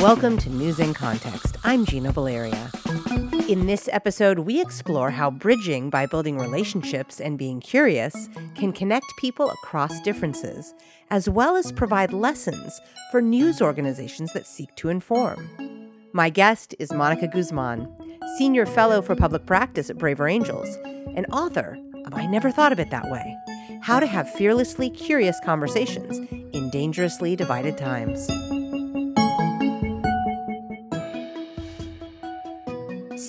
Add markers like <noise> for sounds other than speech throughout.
Welcome to News in Context. I'm Gina Baleria. In this episode, we explore how bridging by building relationships and being curious can connect people across differences, as well as provide lessons for news organizations that seek to inform. My guest is Monica Guzman, Senior Fellow for Public Practice at Braver Angels, and author of I Never Thought of It That Way How to Have Fearlessly Curious Conversations in Dangerously Divided Times.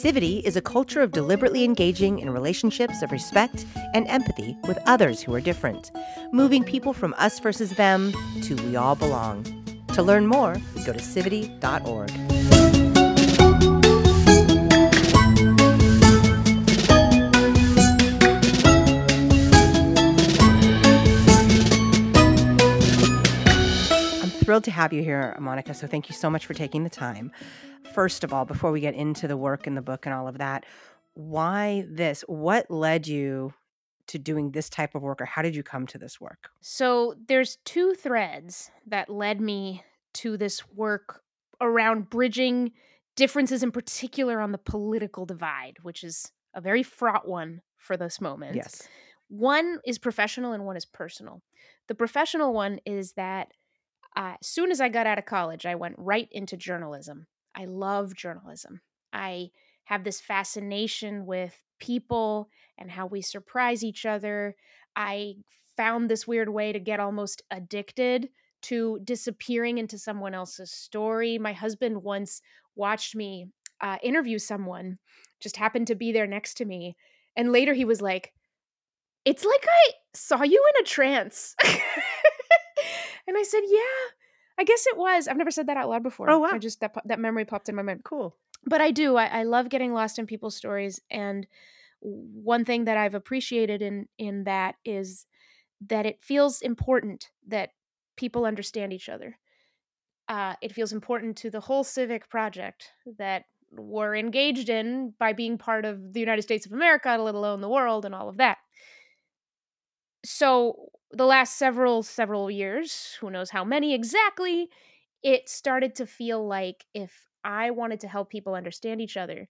Civity is a culture of deliberately engaging in relationships of respect and empathy with others who are different, moving people from us versus them to we all belong. To learn more, go to civity.org. thrilled to have you here, Monica. So thank you so much for taking the time. First of all, before we get into the work in the book and all of that, why this? What led you to doing this type of work, or how did you come to this work? So there's two threads that led me to this work around bridging differences in particular on the political divide, which is a very fraught one for this moment. Yes. One is professional and one is personal. The professional one is that uh, as soon as I got out of college, I went right into journalism. I love journalism. I have this fascination with people and how we surprise each other. I found this weird way to get almost addicted to disappearing into someone else's story. My husband once watched me uh, interview someone, just happened to be there next to me. And later he was like, It's like I saw you in a trance. <laughs> and I said, Yeah, I guess it was. I've never said that out loud before. Oh, wow. I just, that, that memory popped in my mind Cool. but I do. I, I love getting lost in people's stories, and one thing that I've appreciated in in that is that it feels important that people understand each other. Uh, it feels important to the whole civic project that we're engaged in by being part of the United States of America, let alone the world, and all of that. So the last several several years, who knows how many exactly, it started to feel like if I wanted to help people understand each other,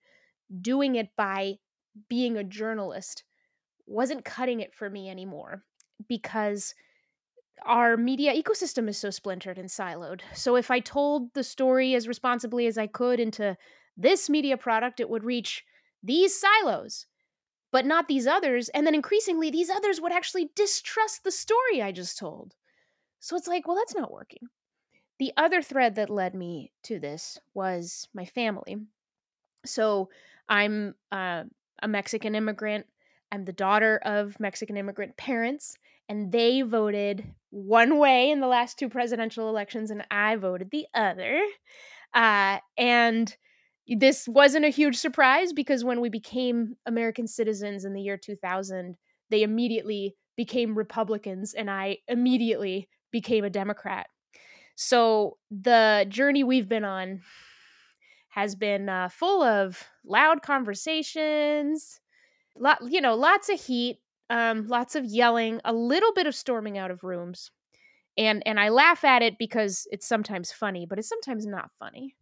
doing it by being a journalist wasn't cutting it for me anymore because our media ecosystem is so splintered and siloed. So if I told the story as responsibly as I could into this media product, it would reach these silos, but not these others. And then increasingly, these others would actually distrust the story I just told. So it's like, well, that's not working. The other thread that led me to this was my family. So I'm uh, a Mexican immigrant. I'm the daughter of Mexican immigrant parents, and they voted one way in the last two presidential elections, and I voted the other. Uh, and this wasn't a huge surprise because when we became American citizens in the year 2000, they immediately became Republicans, and I immediately became a Democrat. So the journey we've been on has been uh, full of loud conversations, lot you know, lots of heat, um, lots of yelling, a little bit of storming out of rooms, and and I laugh at it because it's sometimes funny, but it's sometimes not funny,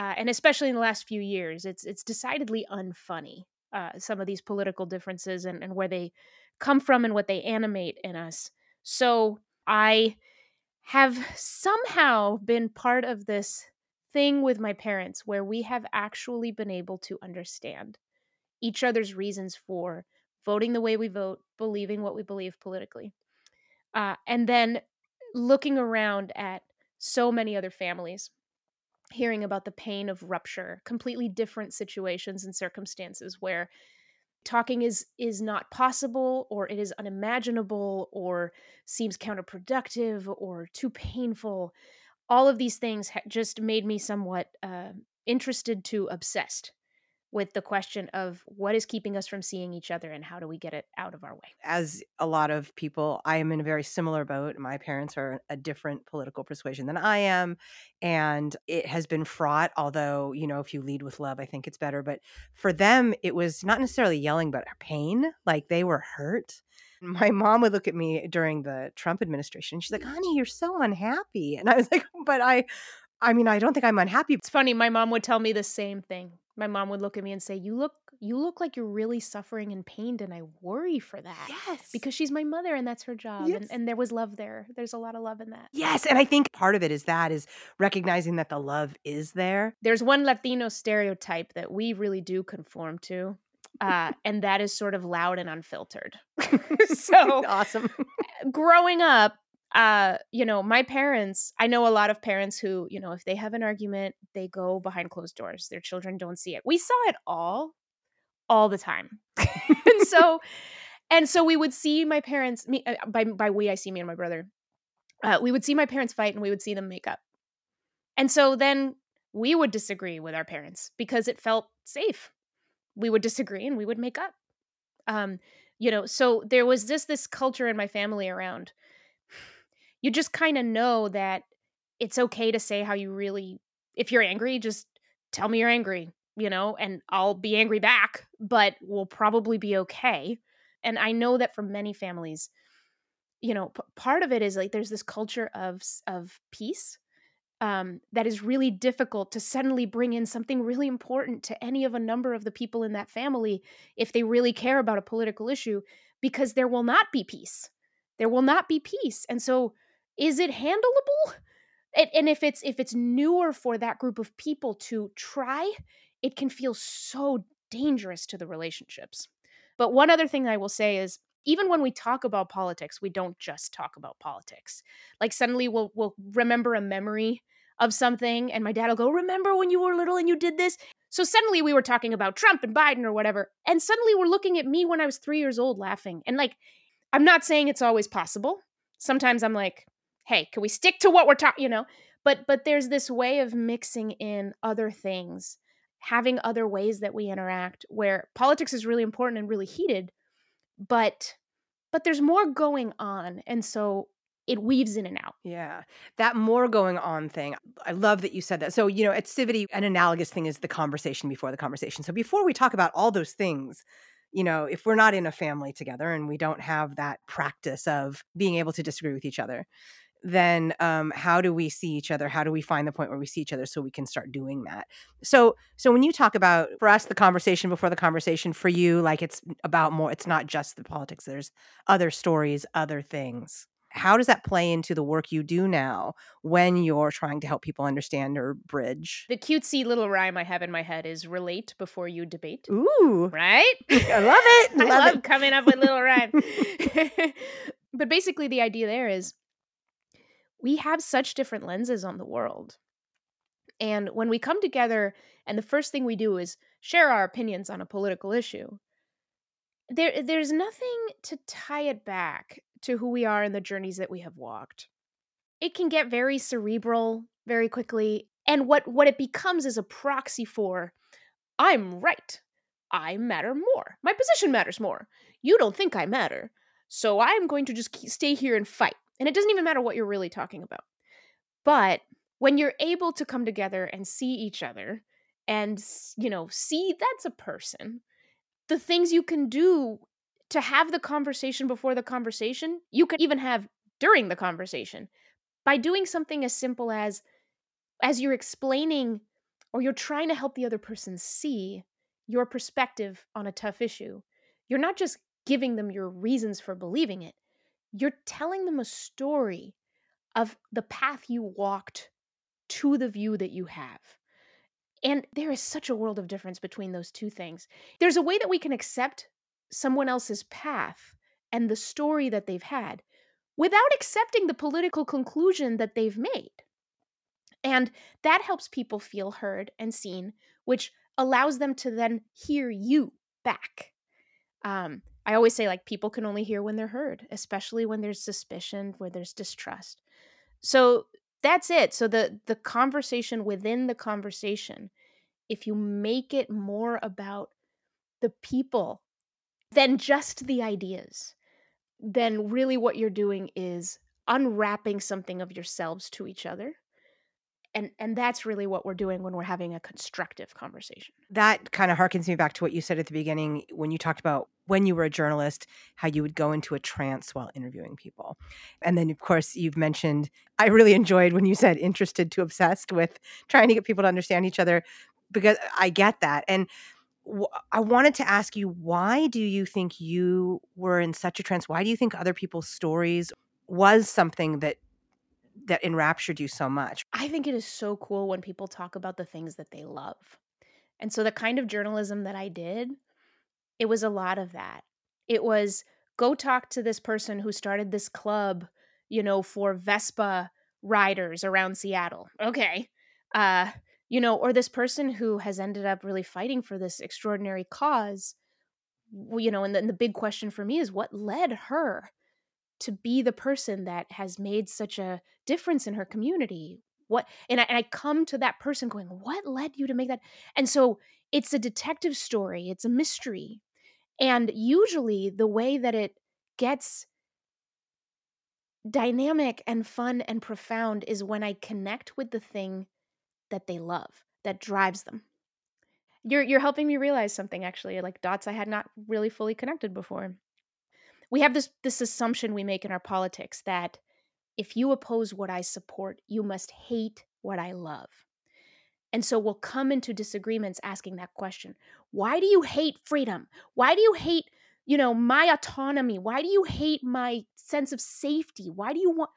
uh, and especially in the last few years, it's it's decidedly unfunny. Uh, some of these political differences and, and where they come from and what they animate in us. So I have somehow been part of this thing with my parents where we have actually been able to understand each other's reasons for voting the way we vote, believing what we believe politically. Uh, and then looking around at so many other families, hearing about the pain of rupture, completely different situations and circumstances where talking is is not possible or it is unimaginable or seems counterproductive or too painful. All of these things ha- just made me somewhat uh, interested to obsessed with the question of what is keeping us from seeing each other and how do we get it out of our way As a lot of people, I am in a very similar boat. My parents are a different political persuasion than I am. And it has been fraught, although, you know, if you lead with love, I think it's better. But for them, it was not necessarily yelling, but pain. Like they were hurt. My mom would look at me during the Trump administration. She's like, honey, you're so unhappy. And I was like, but I, I mean, I don't think I'm unhappy. It's funny, my mom would tell me the same thing. My mom would look at me and say, "You look you look like you're really suffering and pained and I worry for that." Yes. Because she's my mother and that's her job Yes. and, and there was love there. There's a lot of love in that. Yes, and I think part of it is that is recognizing that the love is there. There's one Latino stereotype that we really do conform to. Uh, <laughs> and that is sort of loud and unfiltered. <laughs> <laughs> so awesome. growing up, uh, you know, my parents, I know a lot of parents who, you know, if they have an argument, they go behind closed doors. Their children don't see it. We saw it all, all the time. <laughs> and <laughs> so, and so we would see my parents, me, uh, by, by we, I see me and my brother. Uh, we would see my parents fight and we would see them make up. And so then we would disagree with our parents because it felt safe. We would disagree and we would make up. Um, you know, so there was just this culture in my family around you just kind of know that it's okay to say how you really if you're angry just tell me you're angry you know and i'll be angry back but we'll probably be okay. And i know that for many families you know p- part of it is like there's this culture of of peace um, that is really difficult to suddenly bring in something really important to any of a number of the people in that family if they really care about a political issue because there will not be peace. There will not be peace. And so is it handleable? And, if it's if it's newer for that group of people to try it can feel so dangerous to the relationships. But one other thing i will say is even when we talk about politics we don't just talk about politics. Like suddenly we'll we'll remember a memory of something and my dad will go remember when you were little and you did this? So suddenly we were talking about trump and biden or whatever and suddenly we're looking at me when i was three years old laughing. And like i'm not saying it's always possible. Sometimes i'm like hey can we stick to what we're talking you know but but there's this way of mixing in other things having other ways that we interact where politics is really important and really heated but but there's more going on and so it weaves in and out Yeah. That more going on thing. I love that you said that. So, you know, at Civity, an analogous thing is the conversation before the conversation. So, before we talk about all those things, you know, if we're not in a family together and we don't have that practice of being able to disagree with each other, then um, how do we see each other? How do we find the point where we see each other so we can start doing that? So, so when you talk about for us the conversation before the conversation, for you, like it's about more. It's not just the politics. There's other stories, other things. How does that play into the work you do now when you're trying to help people understand or bridge? the cutesy little rhyme i have in my head is relate before you debate Ooh, right <laughs> I love it. <laughs> I Love love it. coming up with little rhymes. <laughs> but basically, the idea there is we have such different lenses on the world. And when we come together, and the first thing we do is share our opinions on a political issue, there, there's nothing to tie it back to who we are and the journeys that we have walked. It can get very cerebral very quickly. And what, what it becomes is a proxy for I'm right. I matter more. My position matters more. You don't think I matter. So I'm going to just stay here and fight. And it doesn't even matter what you're really talking about. But when you're able to come together and see each other and, you know, see that's a person, the things you can do to have the conversation before the conversation, you can even have during the conversation by doing something as simple as, as you're explaining or you're trying to help the other person see your perspective on a tough issue, you're not just giving them your reasons for believing it, you're telling them a story of the path you walked to the view that you have. And there is such a world of difference between those two things. There's a way that we can accept someone else's path and the story that they've had without accepting the political conclusion that they've made. And that helps people feel heard and seen, which allows them to then hear you back. Um, I always say, like, people can only hear when they're heard, especially when there's suspicion, where there's distrust. So that's it. So the the conversation within the conversation, if you make it more about the people than just the ideas, then really what you're doing is unwrapping something of yourselves to each other. And and that's really what we're doing when we're having a constructive conversation. that kind of harkens me back to what you said at the beginning when you talked about when you were a journalist, how you would go into a trance while interviewing people. And then, of course, you've mentioned, I really enjoyed when you said interested to obsessed with trying to get people to understand each other because I get that. And w- I wanted to ask you, why do you think you were in such a trance? Why do you think other people's stories was something that that enraptured you so much? I think it is so cool when people talk about the things that they love. And so the kind of journalism that I did, it was a lot of that. It was go talk to this person who started this club, you know, for Vespa riders around Seattle. Okay. Uh, you know, or this person who has ended up really fighting for this extraordinary cause. You know, and then the big question for me is what led her to be the person that has made such a difference in her community what and I, and I come to that person going what led you to make that and so it's a detective story it's a mystery and usually the way that it gets dynamic and fun and profound is when i connect with the thing that they love that drives them you're you're helping me realize something actually like dots i had not really fully connected before we have this this assumption we make in our politics that if you oppose what I support, you must hate what I love. And so we'll come into disagreements asking that question. Why do you hate freedom? Why do you hate, you know, my autonomy? Why do you hate my sense of safety? Why do you want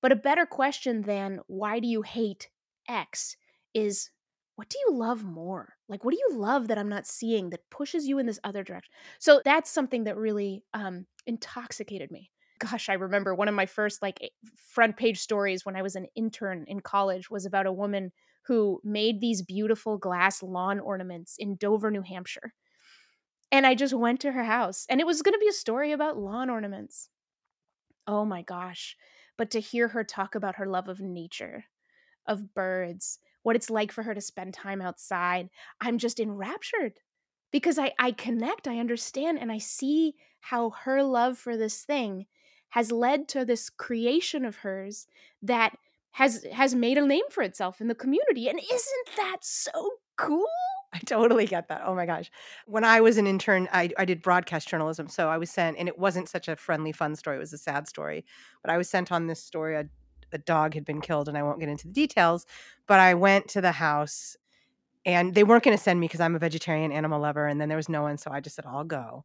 But a better question than why do you hate X is what do you love more? Like, what do you love that I'm not seeing that pushes you in this other direction? So that's something that really um, intoxicated me. Gosh, I remember one of my first like front page stories when I was an intern in college was about a woman who made these beautiful glass lawn ornaments in Dover, New Hampshire. And I just went to her house, and it was going to be a story about lawn ornaments. Oh my gosh. But to hear her talk about her love of nature, of birds, what it's like for her to spend time outside, I'm just enraptured because I, I connect, I understand, and I see how her love for this thing has led to this creation of hers that has has made a name for itself in the community. And isn't that so cool? I totally get that. Oh my gosh. When I was an intern, I, I did broadcast journalism. So I was sent, and it wasn't such a friendly, fun story. It was a sad story. But I was sent on this story. A, a dog had been killed, and I won't get into the details. But I went to the house, and they weren't going to send me because I'm a vegetarian animal lover. And then there was no one. So I just said, I'll go.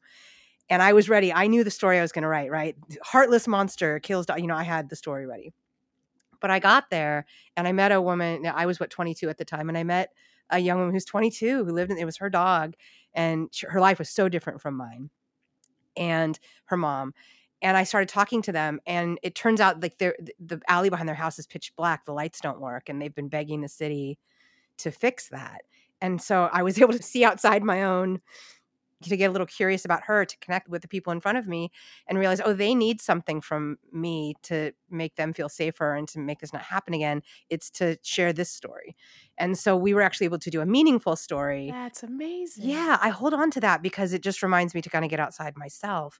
And I was ready. I knew the story I was going to write, right? Heartless monster kills dog. You know, I had the story ready. But I got there and I met a woman. I was, what, 22 at the time. And I met a young woman who's 22 who lived in it was her dog and she, her life was so different from mine and her mom and i started talking to them and it turns out like the alley behind their house is pitch black the lights don't work and they've been begging the city to fix that and so i was <laughs> able to see outside my own to get a little curious about her to connect with the people in front of me and realize oh they need something from me to make them feel safer and to make this not happen again it's to share this story and so we were actually able to do a meaningful story that's amazing yeah i hold on to that because it just reminds me to kind of get outside myself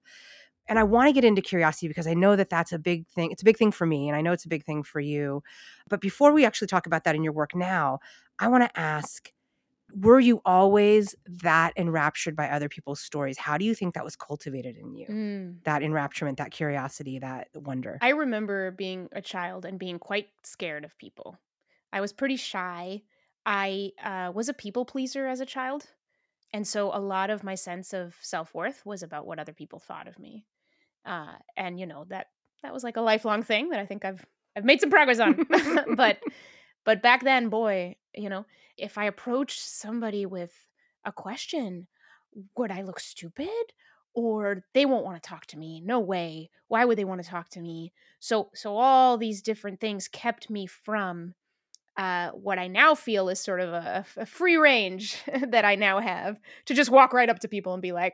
and I want to get into curiosity because I know that that's a big thing. It's a big thing for me, and I know it's a big thing for you. But before we actually talk about that in your work now, I want to ask were you always that enraptured by other people's stories? How do you think that was cultivated in you? Mm. That enrapturement, that curiosity, that wonder? I remember being a child and being quite scared of people. I was pretty shy. I uh, was a people pleaser as a child. And so a lot of my sense of self worth was about what other people thought of me. Uh, and, you know, that that was like a lifelong thing that I think I've I've made some progress on. <laughs> but <laughs> but back then, boy, you know, if I approached somebody with a question, would I look stupid? Or they won't want to talk to me. No way. Why would they want to talk to me? So so all these different things kept me from uh, what I now feel is sort of a, a free range <laughs> that I now have to just walk right up to people and be like,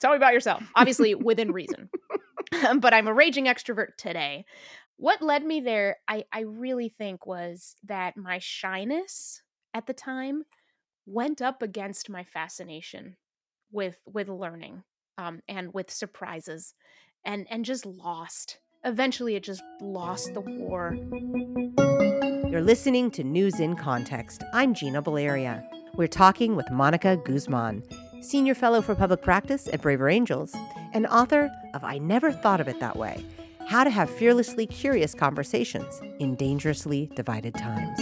tell me about yourself. Obviously, within reason. <laughs> <laughs> but I'm a raging extrovert today. What led me there, I, I really think, was that my shyness at the time went up against my fascination with with learning um, and with surprises and and just lost eventually it just lost the war you're listening to news in context i'm gina Baleria. we're talking with monica guzman Senior Fellow for Public Practice at Braver Angels, and author of I Never Thought of It That Way How to Have Fearlessly Curious Conversations in Dangerously Divided Times.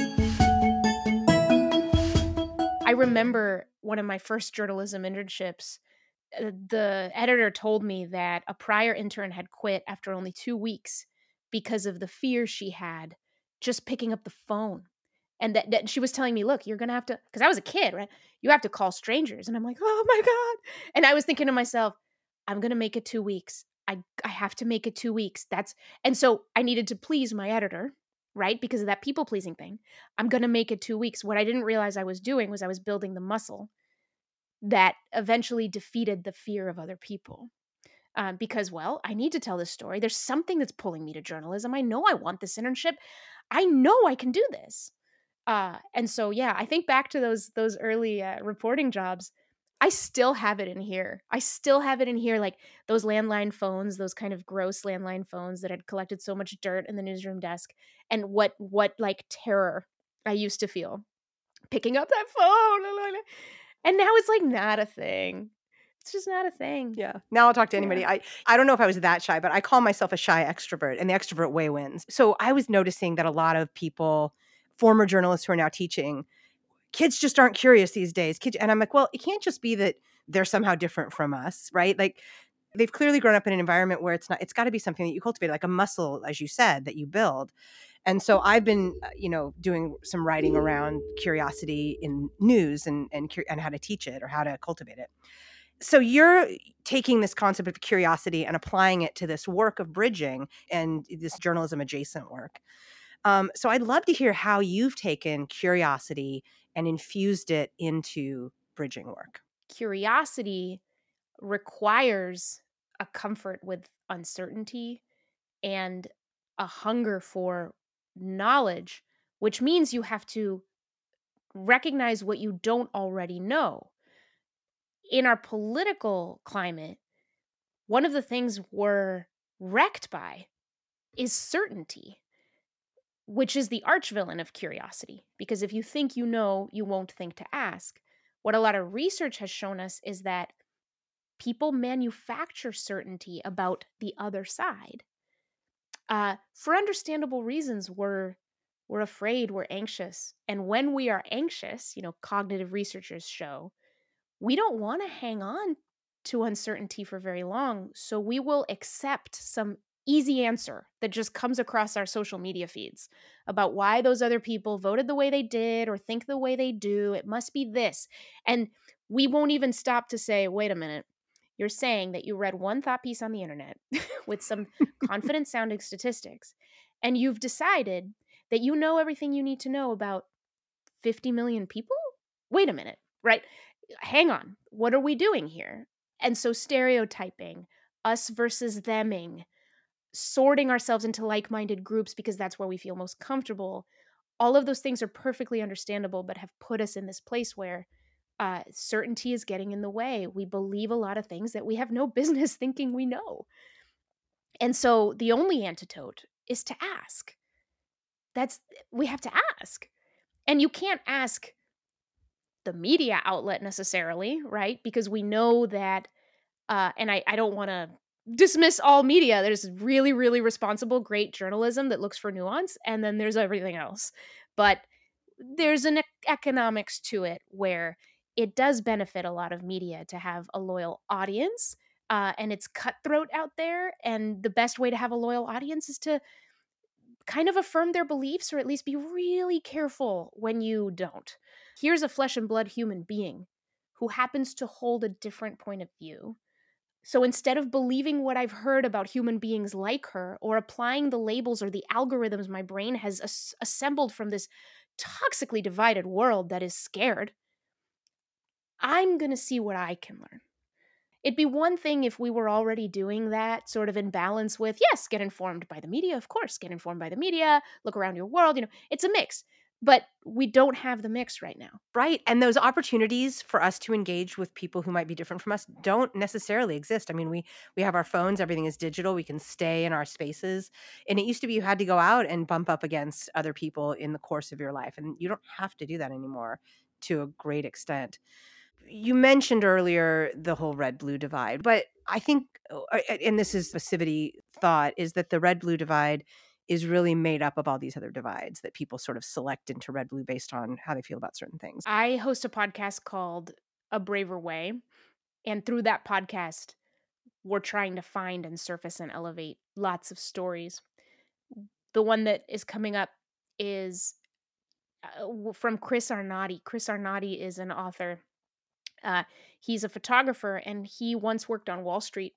I remember one of my first journalism internships. uh, The editor told me that a prior intern had quit after only two weeks because of the fear she had just picking up the phone. And that, that she was telling me, look, you're going to have to, because I was a kid, right? You have to call strangers. And I'm like, oh my God. And I was thinking to myself, I'm going to make it two weeks. I, I have to make it two weeks. That's, and so I needed to please my editor, right? Because of that people pleasing thing. I'm going to make it two weeks. What I didn't realize I was doing was I was building the muscle that eventually defeated the fear of other people. Um, because, well, I need to tell this story. There's something that's pulling me to journalism. I know I want this internship. I know I can do this. Uh, and so, yeah, I think back to those those early uh, reporting jobs. I still have it in here. I still have it in here, like those landline phones, those kind of gross landline phones that had collected so much dirt in the newsroom desk, and what what like terror I used to feel picking up that phone. And now it's like not a thing. It's just not a thing. Yeah. Now I'll talk to anybody. Yeah. I, I don't know if I was that shy, but I call myself a shy extrovert, and the extrovert way wins. So I was noticing that a lot of people, former journalists who are now teaching, kids just aren't curious these days. Kids, and I'm like, well, it can't just be that they're somehow different from us, right? Like they've clearly grown up in an environment where it's not. It's got to be something that you cultivate, like a muscle, as you said, that you build. And so I've been, uh, you know, doing some writing around curiosity in news and and and how to teach it or how to cultivate it so you're taking this concept of curiosity and applying it to this work of bridging and this journalism adjacent work um, so i'd love to hear how you've taken curiosity and infused it into bridging work Curiosity requires a comfort with uncertainty and a hunger for knowledge, which means you have to recognize what you don't already know. In our political climate, one of the things we're wrecked by is certainty, which is the arch villain of curiosity. Because if you think you know, you won't think to ask. What a lot of research has shown us is that people manufacture certainty about the other side. Uh, for understandable reasons, we're we're afraid, we're anxious, and when we are anxious, you know, cognitive researchers show we don't want to hang on to uncertainty for very long, so we will accept some easy answer that just comes across our social media feeds about why those other people voted the way they did or think the way they do. It must be this. And we won't even stop to say, wait a minute, you're saying that you read one thought piece on the internet <laughs> with some <laughs> confident sounding statistics, and you've decided that you know everything you need to know about 50 million people? Wait a minute, right? Hang on. What are we doing here? And so stereotyping, us versus theming, sorting ourselves into like minded groups because that's where we feel most comfortable. All of those things are perfectly understandable, but have put us in this place where uh, certainty is getting in the way. We believe a lot of things that we have no <laughs> business thinking we know. And so the only antidote is to ask. That's, we have to ask. And you can't ask the media outlet necessarily, right? Because we know that, uh, and I, I don't want to dismiss all media. There's really, really responsible, great journalism that looks for nuance, and then there's everything else. But there's an ec- economics to it where it does benefit a lot of media to have a loyal audience. Uh, and it's cutthroat out there. And the best way to have a loyal audience is to kind of affirm their beliefs or at least be really careful when you don't. Here's a flesh and blood human being who happens to hold a different point of view. So instead of believing what I've heard about human beings like her or applying the labels or the algorithms my brain has as- assembled from this toxically divided world that is scared, I'm going to see what I can learn. It'd be one thing if we were already doing that, sort of in balance with, yes, get informed by the media, of course, get informed by the media, look around your world, you know, it's a mix. But we don't have the mix right now. right and those opportunities for us to engage with people who might be different from us don't necessarily exist i mean we we have our phones everything is digital we can stay in our spaces and it used to be you had to go out and bump up against other people in the course of your life and you don't have to do that anymore to a great extent you mentioned earlier the whole red blue divide, but I think, uh, and this is a passivity thought, is that the red blue divide is really made up of all these other divides that people sort of select into red blue based on how they feel about certain things. I host a podcast called A Braver Way. And through that podcast, we're trying to find and surface and elevate lots of stories. The one that is coming up is uh, from Chris Arnade. Chris Arnade is an author. Uh, he's a photographer and he once worked on Wall Street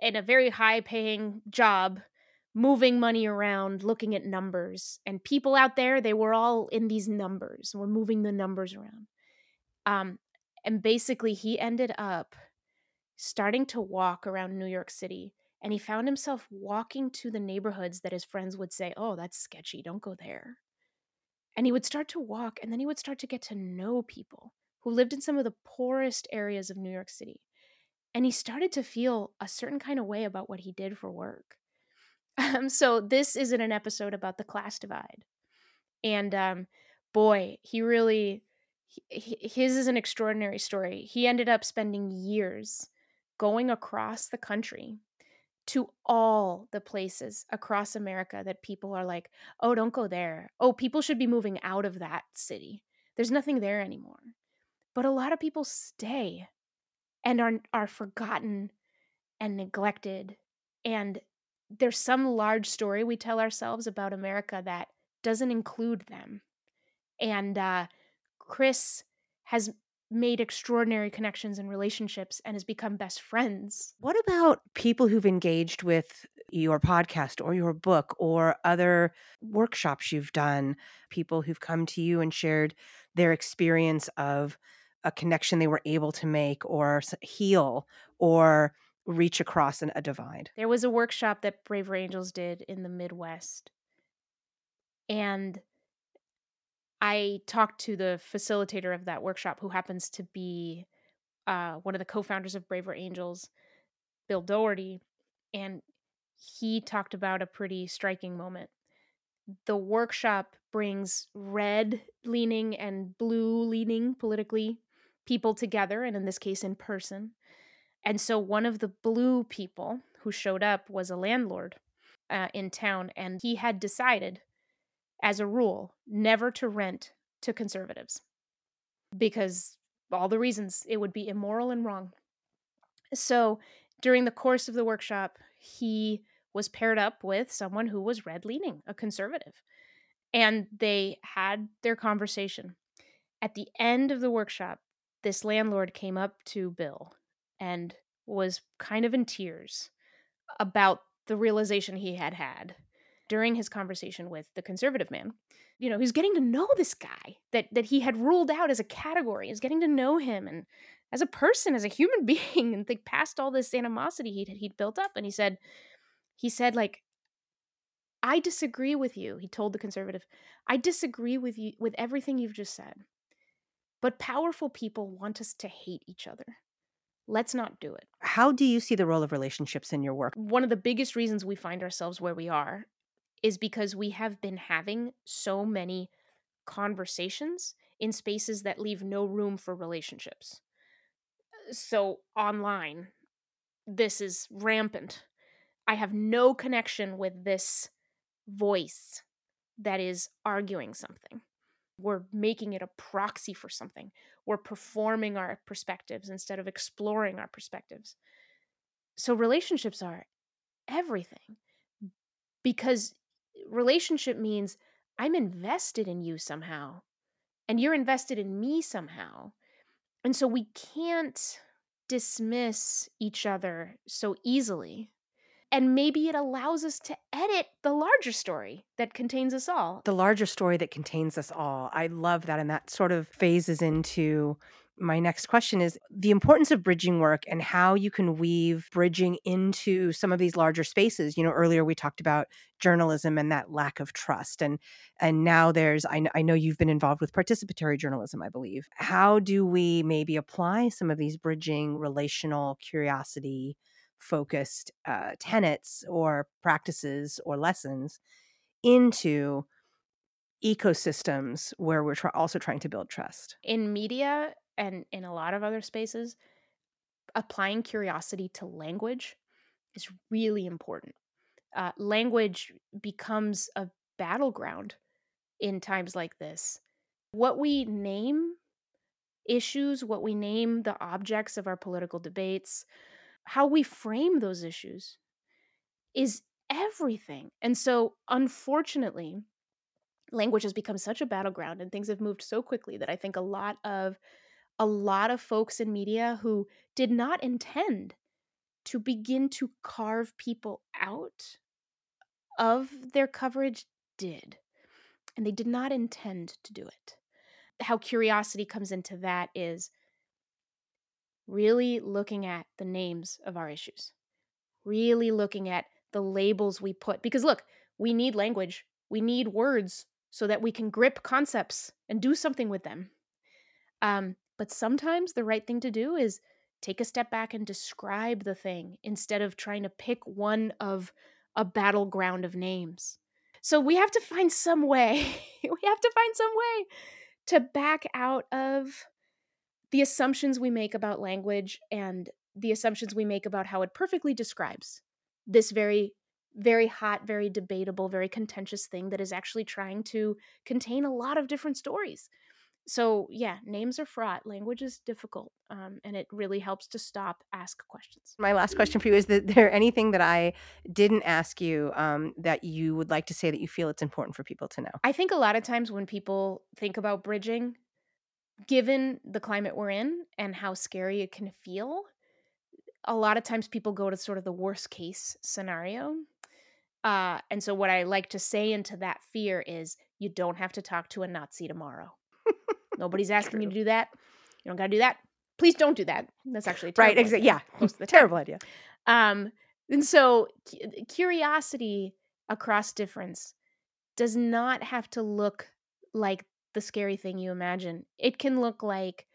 in a very high paying job moving money around, looking at numbers. And people out there, they were all in these numbers. We're moving the numbers around. Um, and basically, he ended up starting to walk around New York City. And he found himself walking to the neighborhoods that his friends would say, Oh, that's sketchy. Don't go there. And he would start to walk, and then he would start to get to know people who lived in some of the poorest areas of New York City. And he started to feel a certain kind of way about what he did for work. Um, <laughs> so this isn't an episode about the class divide. And um, boy, he really, he, his is an extraordinary story. He ended up spending years going across the country to all the places across America that people are like, oh, don't go there. Oh, people should be moving out of that city. There's nothing there anymore. But a lot of people stay and are, are forgotten and neglected and there's some large story we tell ourselves about America that doesn't include them. And uh, Chris has made extraordinary connections and relationships and has become best friends. What about people who've engaged with your podcast or your book or other workshops you've done? People who've come to you and shared their experience of a connection they were able to make or heal or reach across an, a divide. There was a workshop that Braver Angels did in the Midwest. And I talked to the facilitator of that workshop, who happens to be uh, one of the co founders of Braver Angels, Bill Doherty. And he talked about a pretty striking moment. The workshop brings red leaning and blue leaning politically people together, and in this case, in person and so one of the blue people who showed up was a landlord uh, in town, and he had decided, as a rule, never to rent to conservatives because all the reasons it would be immoral and wrong. So during the course of the workshop, he was paired up with someone who was red leaning, a conservative. And they had their conversation. At the end of the workshop, this landlord came up to Bill and was kind of in tears about the realization he had had during his conversation with the conservative man. You know, he's getting to know this guy that that he had ruled out as a category. He's getting to know him and as a person, as a human <laughs> being, and think past all this animosity he'd he'd built up. And he said, he said, like, I disagree with you. He told the conservative, I disagree with you with everything you've just said. But powerful people want us to hate each other. Let's not do it. How do you see the role of relationships in your work? One of the biggest reasons we find ourselves where we are is because we have been having so many conversations in spaces that leave no room for relationships. So, online, this is rampant. I have no connection with this voice that is arguing something we're making it a proxy for something. We're performing our perspectives instead of exploring our perspectives. So relationships are everything because relationship means I'm invested in you somehow and you're invested in me somehow. And so we can't dismiss each other so easily and maybe it allows us to edit the larger story that contains us all. The larger story that contains us all. I love that. And that sort of phases into my next question is the importance of bridging work and how you can weave bridging into some of these larger spaces you know earlier we talked about journalism and that lack of trust and and now there's I, I know you've been involved with participatory journalism i believe how do we maybe apply some of these bridging relational curiosity focused uh, tenets or practices or lessons into ecosystems where we're also trying to build trust. In media, and in a lot of other spaces, applying curiosity to language is really important. Uh, language becomes a battleground in times like this. What we name issues, what we name the objects of our political debates, how we frame those issues is everything. And so, unfortunately, language has become such a battleground and things have moved so quickly that I think a lot of a lot of folks in media who did not intend to begin to carve people out of their coverage did. And they did not intend to do it. How curiosity comes into that is really looking at the names of our issues, really looking at the labels we put. Because look, we need language, we need words so that we can grip concepts and do something with them. Um, but sometimes the right thing to do is take a step back and describe the thing instead of trying to pick one of a battleground of names. So we have to find some way, <laughs> we have to find some way to back out of the assumptions we make about language and the assumptions we make about how it perfectly describes this very very hot, very debatable, very contentious thing that is actually trying to contain a lot of different stories. So, yeah, names are fraught. Language is difficult, um, and it really helps to stop, ask questions. My last question for you is: That <laughs> there anything that I didn't ask you um, that you would like to say that you feel it's important for people to know? I think a lot of times when people think about bridging, given the climate we're in and how scary it can feel, a lot of times people go to sort of the worst case scenario. Uh, and so, what I like to say into that fear is you don't have to talk to a Nazi tomorrow. Nobody's asking True. you to do that. You don't got to do that. Please don't do that. That's actually right. Exactly. Yeah. <laughs> Most of the terrible idea. Um, and so, curiosity across difference does not have to look like the scary thing you imagine. It can look like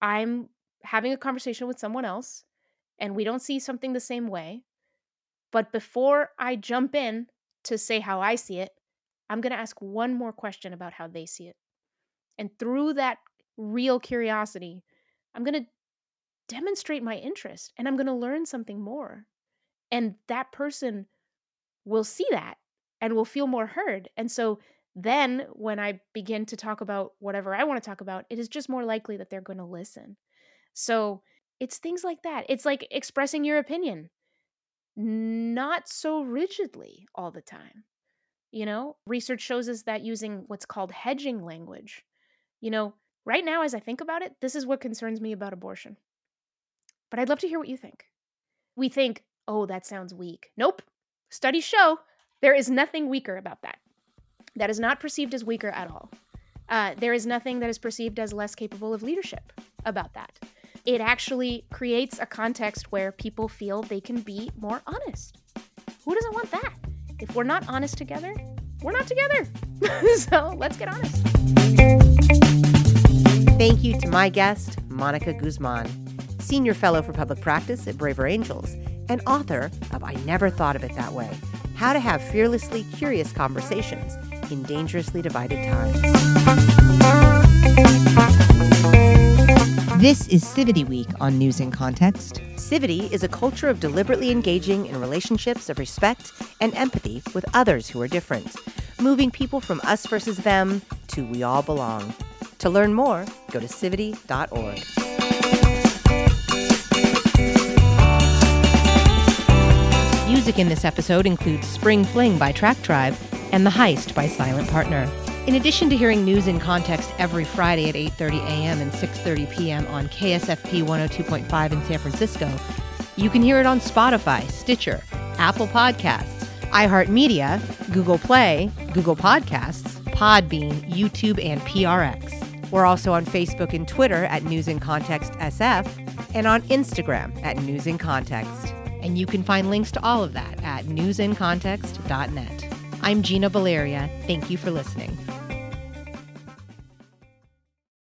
I'm having a conversation with someone else and we don't see something the same way. But before I jump in to say how I see it, I'm going to ask one more question about how they see it. And through that real curiosity, I'm going to demonstrate my interest and I'm going to learn something more. And that person will see that and will feel more heard. And so then when I begin to talk about whatever I want to talk about, it is just more likely that they're going to listen. So it's things like that. It's like expressing your opinion, not so rigidly all the time. You know, research shows us that using what's called hedging language, you know, right now, as I think about it, this is what concerns me about abortion. But I'd love to hear what you think. We think, oh, that sounds weak. Nope. Studies show there is nothing weaker about that. That is not perceived as weaker at all. Uh, there is nothing that is perceived as less capable of leadership about that it actually creates a context where people feel they can be more honest. Who doesn't want that? If we're not honest together, we're not together. <laughs> so let's get honest. Thank you to my guest, Monica Guzman, Senior Fellow for Public Practice at Braver Angels and author of I Never Thought of It That Way How to Have Fearlessly Curious Conversations in Dangerously Divided Times. This is Civity Week on News in Context. Civity is a culture of deliberately engaging in relationships of respect and empathy with others who are different, moving people from us versus them to we all belong. To learn more, go to civity.org. Music in this episode includes Spring Fling by Track Tribe and The Heist by Silent Partner. In addition to hearing news in context every Friday at 8:30 a.m. and 6:30 p.m. on KSFP 102.5 in San Francisco, you can hear it on Spotify, Stitcher, Apple Podcasts, iHeartMedia, Google Play, Google Podcasts, Podbean, YouTube, and PRX. We're also on Facebook and Twitter at News in Context SF and on Instagram at News in Context. And you can find links to all of that at newsincontext.net. I'm Gina Baleria. Thank you for listening.